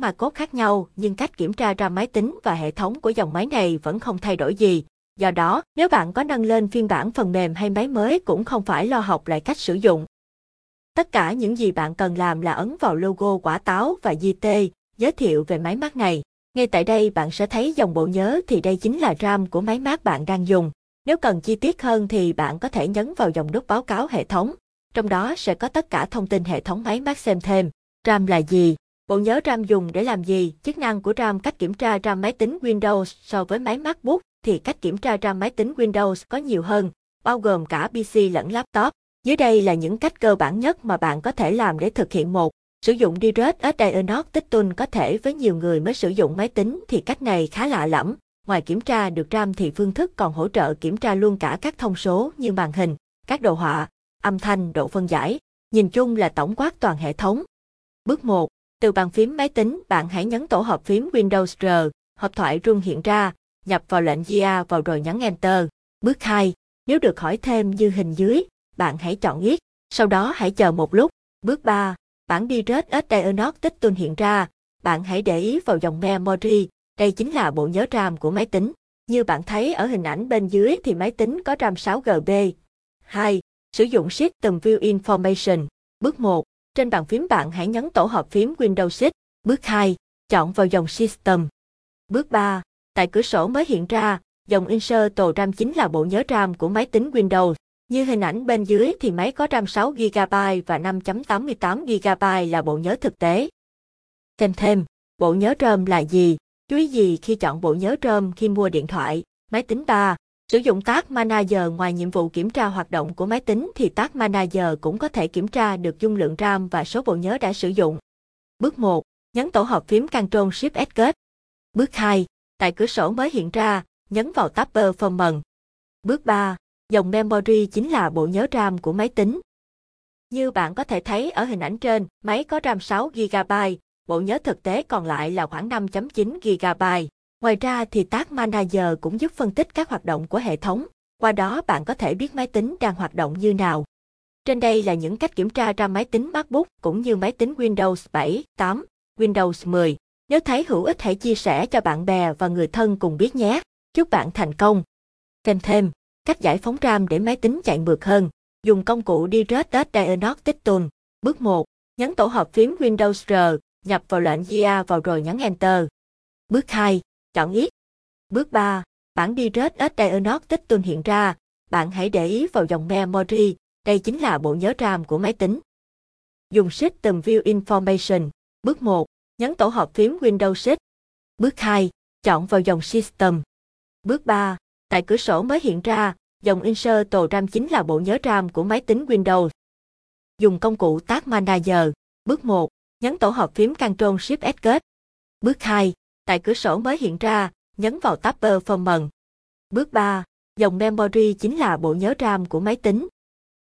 mà cốt khác nhau, nhưng cách kiểm tra RAM máy tính và hệ thống của dòng máy này vẫn không thay đổi gì. Do đó, nếu bạn có nâng lên phiên bản phần mềm hay máy mới cũng không phải lo học lại cách sử dụng. Tất cả những gì bạn cần làm là ấn vào logo quả táo và GT, giới thiệu về máy mát này. Ngay tại đây bạn sẽ thấy dòng bộ nhớ thì đây chính là RAM của máy mát bạn đang dùng. Nếu cần chi tiết hơn thì bạn có thể nhấn vào dòng nút báo cáo hệ thống. Trong đó sẽ có tất cả thông tin hệ thống máy mát xem thêm. RAM là gì? Bộ nhớ RAM dùng để làm gì? Chức năng của RAM cách kiểm tra RAM máy tính Windows so với máy MacBook thì cách kiểm tra RAM máy tính Windows có nhiều hơn, bao gồm cả PC lẫn laptop. Dưới đây là những cách cơ bản nhất mà bạn có thể làm để thực hiện một. Sử dụng DirectX Diagnostic Tool có thể với nhiều người mới sử dụng máy tính thì cách này khá lạ lẫm. Ngoài kiểm tra được RAM thì phương thức còn hỗ trợ kiểm tra luôn cả các thông số như màn hình, các đồ họa, âm thanh, độ phân giải. Nhìn chung là tổng quát toàn hệ thống. Bước 1. Từ bàn phím máy tính, bạn hãy nhấn tổ hợp phím Windows R, hộp thoại rung hiện ra, nhập vào lệnh GA vào rồi nhấn Enter. Bước 2. Nếu được hỏi thêm như hình dưới, bạn hãy chọn yes sau đó hãy chờ một lúc. Bước 3. Bản DirectX Diagnostic Tool hiện ra, bạn hãy để ý vào dòng Memory, đây chính là bộ nhớ RAM của máy tính. Như bạn thấy ở hình ảnh bên dưới thì máy tính có RAM 6GB. 2. Sử dụng System View Information. Bước 1. Trên bàn phím bạn hãy nhấn tổ hợp phím Windows Shift. Bước 2. Chọn vào dòng System. Bước 3. Tại cửa sổ mới hiện ra, dòng Insert tổ RAM chính là bộ nhớ RAM của máy tính Windows. Như hình ảnh bên dưới thì máy có RAM 6GB và 5.88GB là bộ nhớ thực tế. Xem thêm, bộ nhớ RAM là gì? Chú ý gì khi chọn bộ nhớ RAM khi mua điện thoại, máy tính 3? Sử dụng Task Manager ngoài nhiệm vụ kiểm tra hoạt động của máy tính thì Task Manager cũng có thể kiểm tra được dung lượng RAM và số bộ nhớ đã sử dụng. Bước 1. Nhấn tổ hợp phím Ctrl Shift S kết. Bước 2. Tại cửa sổ mới hiện ra, nhấn vào tab Performance. Bước 3. Dòng Memory chính là bộ nhớ RAM của máy tính. Như bạn có thể thấy ở hình ảnh trên, máy có RAM 6GB, bộ nhớ thực tế còn lại là khoảng 5.9 GB. Ngoài ra thì Task Manager cũng giúp phân tích các hoạt động của hệ thống, qua đó bạn có thể biết máy tính đang hoạt động như nào. Trên đây là những cách kiểm tra ra máy tính MacBook cũng như máy tính Windows 7, 8, Windows 10. Nếu thấy hữu ích hãy chia sẻ cho bạn bè và người thân cùng biết nhé. Chúc bạn thành công. Thêm thêm, cách giải phóng RAM để máy tính chạy mượt hơn. Dùng công cụ Direct Diagnostic Tool. Bước 1. Nhấn tổ hợp phím Windows R, nhập vào lệnh GA vào rồi nhấn Enter. Bước 2. Chọn ít. Bước 3. Bản DirectX Diagnostic Tool hiện ra, bạn hãy để ý vào dòng Memory, đây chính là bộ nhớ RAM của máy tính. Dùng System View Information. Bước 1. Nhấn tổ hợp phím Windows Shift. Bước 2. Chọn vào dòng System. Bước 3. Tại cửa sổ mới hiện ra, dòng Insert tổ RAM chính là bộ nhớ RAM của máy tính Windows. Dùng công cụ Task Manager. Bước 1. Nhấn tổ hợp phím Ctrl Shift S kết. Bước 2. Tại cửa sổ mới hiện ra, nhấn vào tab Performance. Bước 3. Dòng Memory chính là bộ nhớ RAM của máy tính.